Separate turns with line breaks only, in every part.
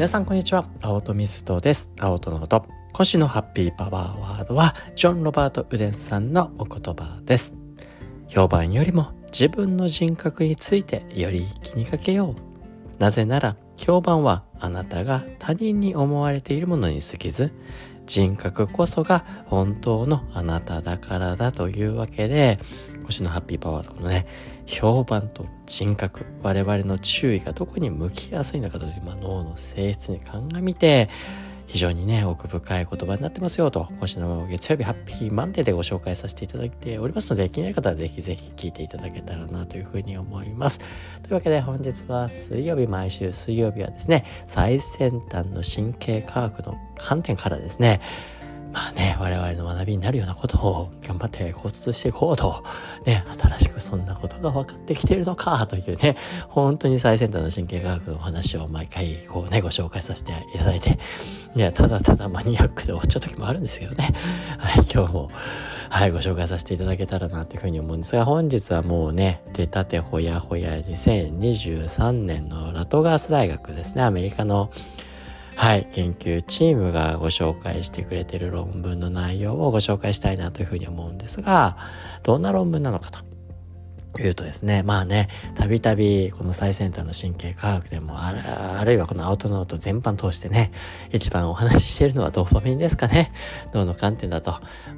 皆さんこんにちは。青戸水戸です。青戸の音今週のハッピーパワーワードはジョン・ロバート・ウデンさんのお言葉です。評判よりも自分の人格についてより気にかけよう。なぜなら評判はあなたが他人に思われているものに過ぎず人格こそが本当のあなただからだというわけで星のハッピーパワーとかのね評判と人格我々の注意がどこに向きやすいのかという、まあ、脳の性質に鑑みて非常にね奥深い言葉になってますよと今週の月曜日ハッピーマンデーでご紹介させていただいておりますので気になる方はぜひぜひ聞いていただけたらなというふうに思います。というわけで本日は水曜日毎週水曜日はですね最先端の神経科学の観点からですねまあね、我々の学びになるようなことを頑張って考察していこうと、ね、新しくそんなことが分かってきているのかというね、本当に最先端の神経科学のお話を毎回こうね、ご紹介させていただいて、いや、ただただマニアックで終わっちゃう時もあるんですけどね。はい、今日も、はい、ご紹介させていただけたらなというふうに思うんですが、本日はもうね、出たてほやほや2023年のラトガース大学ですね、アメリカのはい、研究チームがご紹介してくれている論文の内容をご紹介したいなというふうに思うんですが、どんな論文なのかと。言うとですね、まあね、たびたびこの最先端の神経科学でもある、あるいはこのアウトノート全般通してね、一番お話ししているのはドーパミンですかね。脳の観点だと、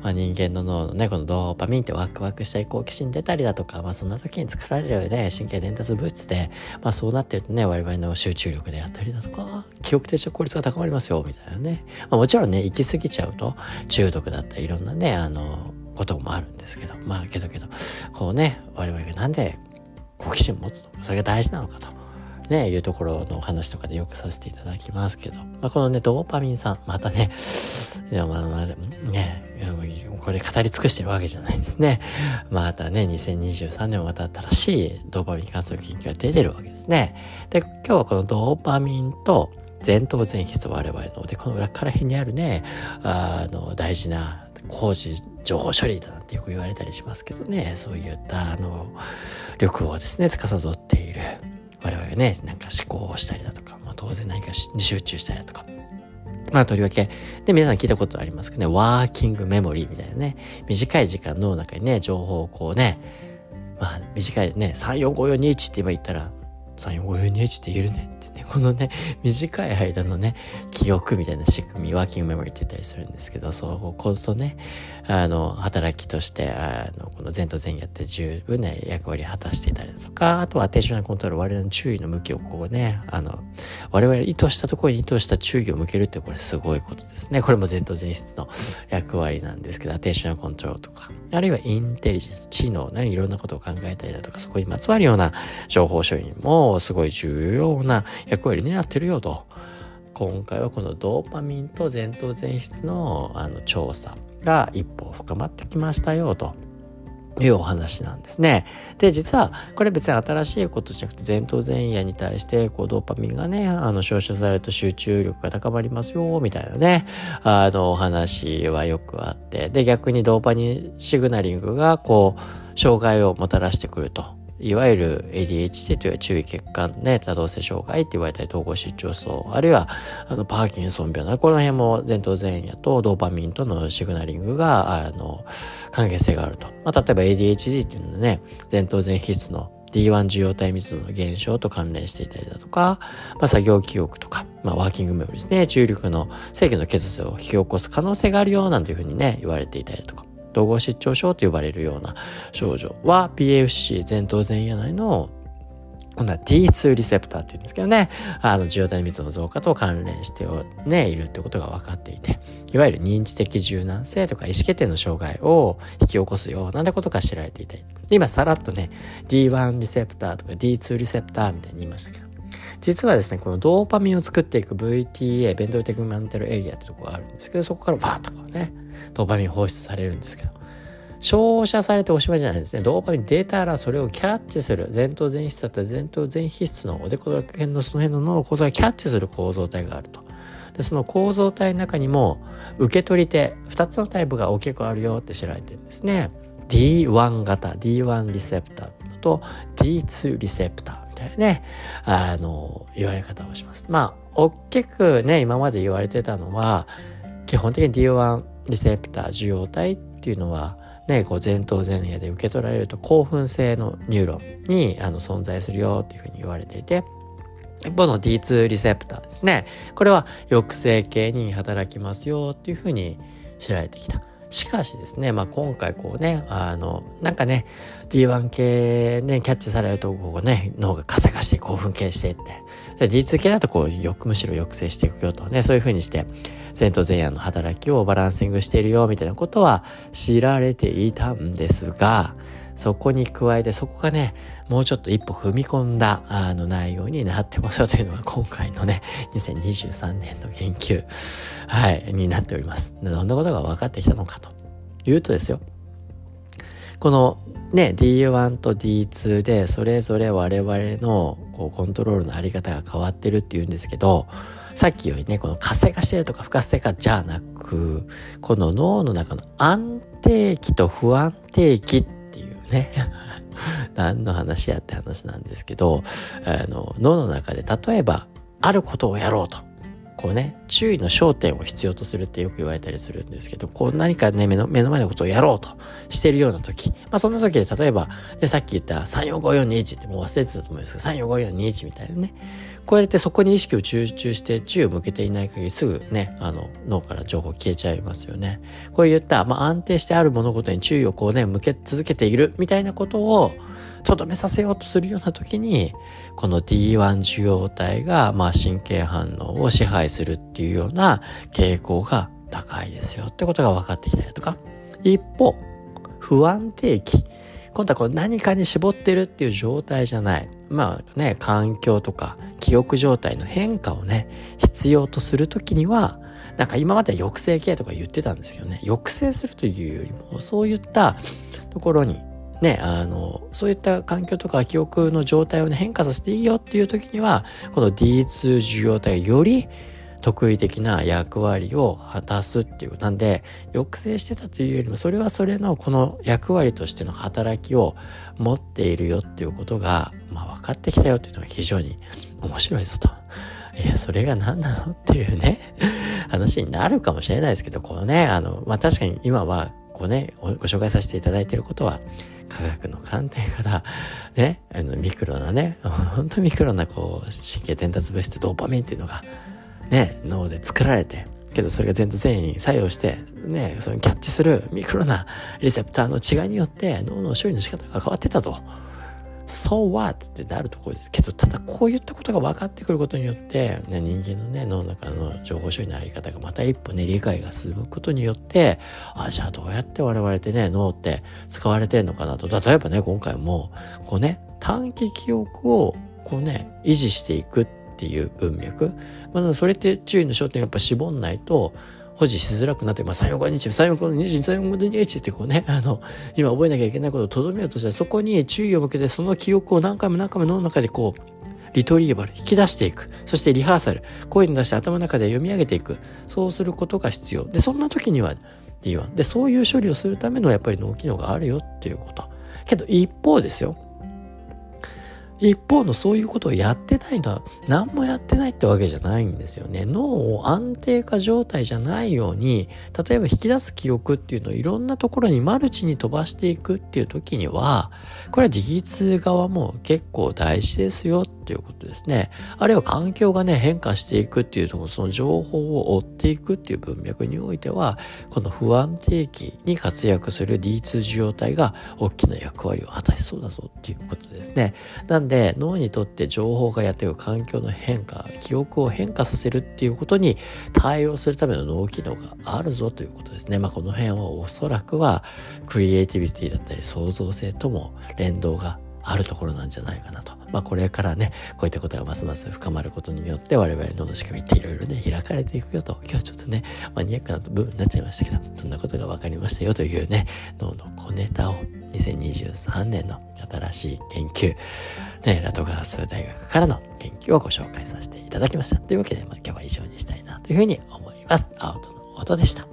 まあ、人間の脳のね、このドーパミンってワクワクしたり好奇心出たりだとか、まあそんな時に作られるね、神経伝達物質で、まあそうなってるとね、我々の集中力であったりだとか、記憶停止効率が高まりますよ、みたいなね。まあもちろんね、行き過ぎちゃうと中毒だったりいろんなね、あの、こともあるんですけど、まあけどけど、こうね、我々がなんで好奇心持つとそれが大事なのかと。ね、いうところのお話とかでよくさせていただきますけど、まあ、このね、ドーパミンさん、またね、いや、まあ、まあ、ね、これ語り尽くしてるわけじゃないですね。またね、2023年もまた新しいドーパミンに関する研究が出てるわけですね。で、今日はこのドーパミンと前頭前皮質我々のでこの裏から辺にあるねあの大事な工事情報処理だなんてよく言われたりしますけどね。そういったあの力をですね司っている。我々がねなんか思考をしたりだとか、まあ、当然何かに集中したりだとか。まあとりわけ、で、皆さん聞いたことありますかね、ワーキングメモリーみたいなね、短い時間の中にね、情報をこうね、まあ短いね、345421って今言ったら、345421って言えるねってね、このね、短い間のね、記憶みたいな仕組み、ワーキングメモリーって言ったりするんですけど、そう、こうとね、あの、働きとして、あの、この前頭前野って十分な役割を果たしていたりとか、あとはアテンションコントロール、我々の注意の向きをこうね、あの、我々意図したところに意図した注意を向けるってこれすごいことですね。これも前頭前室の役割なんですけど、アテンションコントロールとか、あるいはインテリジェンス、知能ね、いろんなことを考えたりだとか、そこにまつわるような情報処理もすごい重要な役割になってるよと。今回はこのドーパミンと前頭前室のあの調査が一歩深まってきましたよと。いうお話なんですね。で、実は、これ別に新しいことじゃなくて、前頭前野に対して、こう、ドーパミンがね、あの、照射されると集中力が高まりますよ、みたいなね、あの、お話はよくあって、で、逆にドーパニンシグナリングが、こう、障害をもたらしてくると。いわゆる ADHD という注意欠陥ね、多動性障害って言われたり、統合失調症、あるいは、あの、パーキンソン病な、この辺も前頭前野とドーパミンとのシグナリングが、あの、関係性があると。まあ、例えば ADHD っていうのはね、前頭前皮質の D1 受容体密度の減少と関連していたりだとか、まあ、作業記憶とか、まあ、ワーキングメモリですね、重力の制御の欠如を引き起こす可能性があるよ、なんていうふうにね、言われていたりだとか。統合失調症と呼ばれるような症状は PFC 前頭前野内の今度は D2 リセプターって言うんですけどね、あの、受容体密度の増加と関連してね、いるってことが分かっていて、いわゆる認知的柔軟性とか意思決定の障害を引き起こすようなことが知られていて、で今さらっとね、D1 リセプターとか D2 リセプターみたいに言いましたけど、実はですね、このドーパミンを作っていく VTA、ベントルテグマンテルエリアってとこがあるんですけど、そこからバーッとこうね、ドーパミン放出されるんですけど、照射されておしまいじゃないですね。ドーパミン出たらそれをキャッチする。前頭前室だったら前頭前皮質のおでこら辺のその辺の脳の構造がキャッチする構造体があると。で、その構造体の中にも受け取り手、2つのタイプが大きくあるよって知られてるんですね。D1 型、D1 リセプターと D2 リセプターみたいなね、あの、言われ方をします。まあ、大きくね、今まで言われてたのは、基本的に D1 リセプター受容体っていうのは、ね、こう前頭前野で受け取られると興奮性のニューロンにあの存在するよっていうふうに言われていて、一方の D2 リセプターですね。これは抑制系に働きますよっていうふうに知られてきた。しかしですね、まあ、今回こうね、あの、なんかね、D1 系ね、キャッチされると、こうね、脳が活性化して興奮系してって。D2 系だとこう、よくむしろ抑制していくよとね、そういう風にして、前頭前野の働きをバランシングしているよ、みたいなことは知られていたんですが、そこに加えて、そこがね、もうちょっと一歩踏み込んだ、あの、内容になってますよというのが今回のね、2023年の研究、はい、になっております。どんなことが分かってきたのかというとですよ、このね、D1 と D2 でそれぞれ我々のこうコントロールのあり方が変わってるっていうんですけど、さっきよりね、この活性化してるとか不活性化じゃなく、この脳の中の安定期と不安定期っていうね。何の話やって話なんですけど、あの、脳の中で例えば、あることをやろうと。こうね、注意の焦点を必要とするってよく言われたりするんですけど、こう何かね、目の目の前のことをやろうとしてるような時、まあそんな時で例えば、でさっき言った345421ってもう忘れてたと思うんですけど、345421みたいなね、こうやってそこに意識を集中して注意を向けていない限りすぐね、あの、脳から情報消えちゃいますよね。こういった、まあ、安定してある物事に注意をこうね、向け続けているみたいなことを、とどめさせようとするような時に、この D1 受容体が、まあ、神経反応を支配するっていうような傾向が高いですよってことが分かってきたりとか。一方、不安定期。今度はこう何かに絞ってるっていう状態じゃない。まあね、環境とか記憶状態の変化をね、必要とするときには、なんか今まで抑制系とか言ってたんですけどね、抑制するというよりも、そういったところに、ね、あの、そういった環境とか記憶の状態をね、変化させていいよっていう時には、この D2 受容体より特異的な役割を果たすっていう。なんで、抑制してたというよりも、それはそれのこの役割としての働きを持っているよっていうことが、まあ分かってきたよっていうのが非常に面白いぞと。いや、それが何なのっていうね、話になるかもしれないですけど、このね、あの、まあ確かに今は、こね、ご紹介させていただいていることは、科学の観点から、ね、あの、ミクロなね、本当ミクロなこう、神経伝達物質ドーパミンっていうのが、ね、脳で作られて、けどそれが全然全員作用して、ね、そのキャッチするミクロなリセプターの違いによって脳の処理の仕方が変わってたと。So what? ってなるところですけど、ただこういったことが分かってくることによって、ね、人間のね、脳の中の情報処理のあり方がまた一歩ね、理解が進むことによって、あ、じゃあどうやって我々ってね、脳って使われてんのかなと。例えばね、今回も、こうね、短期記憶をこうね、維持していくっていう文脈。まあ、それって注意の焦点やっぱ絞んないと、保持しづらくなって、まあ、3、4、5日、3、4、5日、3、4、5日ってこうね、あの、今覚えなきゃいけないことをとどめようとしたら、そこに注意を向けて、その記憶を何回も何回も脳の中でこう、リトリーバル、引き出していく。そしてリハーサル、声に出して頭の中で読み上げていく。そうすることが必要。で、そんな時には D1。で、そういう処理をするためのやっぱり脳機能があるよっていうこと。けど一方ですよ。一方のそういうことをやってないのは何もやってないってわけじゃないんですよね。脳を安定化状態じゃないように、例えば引き出す記憶っていうのをいろんなところにマルチに飛ばしていくっていう時には、これは D2 側も結構大事ですよっていうことですね。あるいは環境がね、変化していくっていうところ、その情報を追っていくっていう文脈においては、この不安定期に活躍する D2 受容体が大きな役割を果たしそうだぞっていうことですね。なんで、で脳にとって情報がやってくる環境の変化、記憶を変化させるっていうことに対応するための脳機能があるぞということですね。まあ、この辺はおそらくはクリエイティビティだったり創造性とも連動があるところなんじゃないかなと。まあこれからね、こういったことがますます深まることによって我々の仕組みっていろいろね、開かれていくよと。今日はちょっとね、マニアックな部分になっちゃいましたけど、そんなことが分かりましたよというね、脳の小ネタを2023年の新しい研究、ね、ラトガース大学からの研究をご紹介させていただきました。というわけで、まあ今日は以上にしたいなというふうに思います。青との音でした。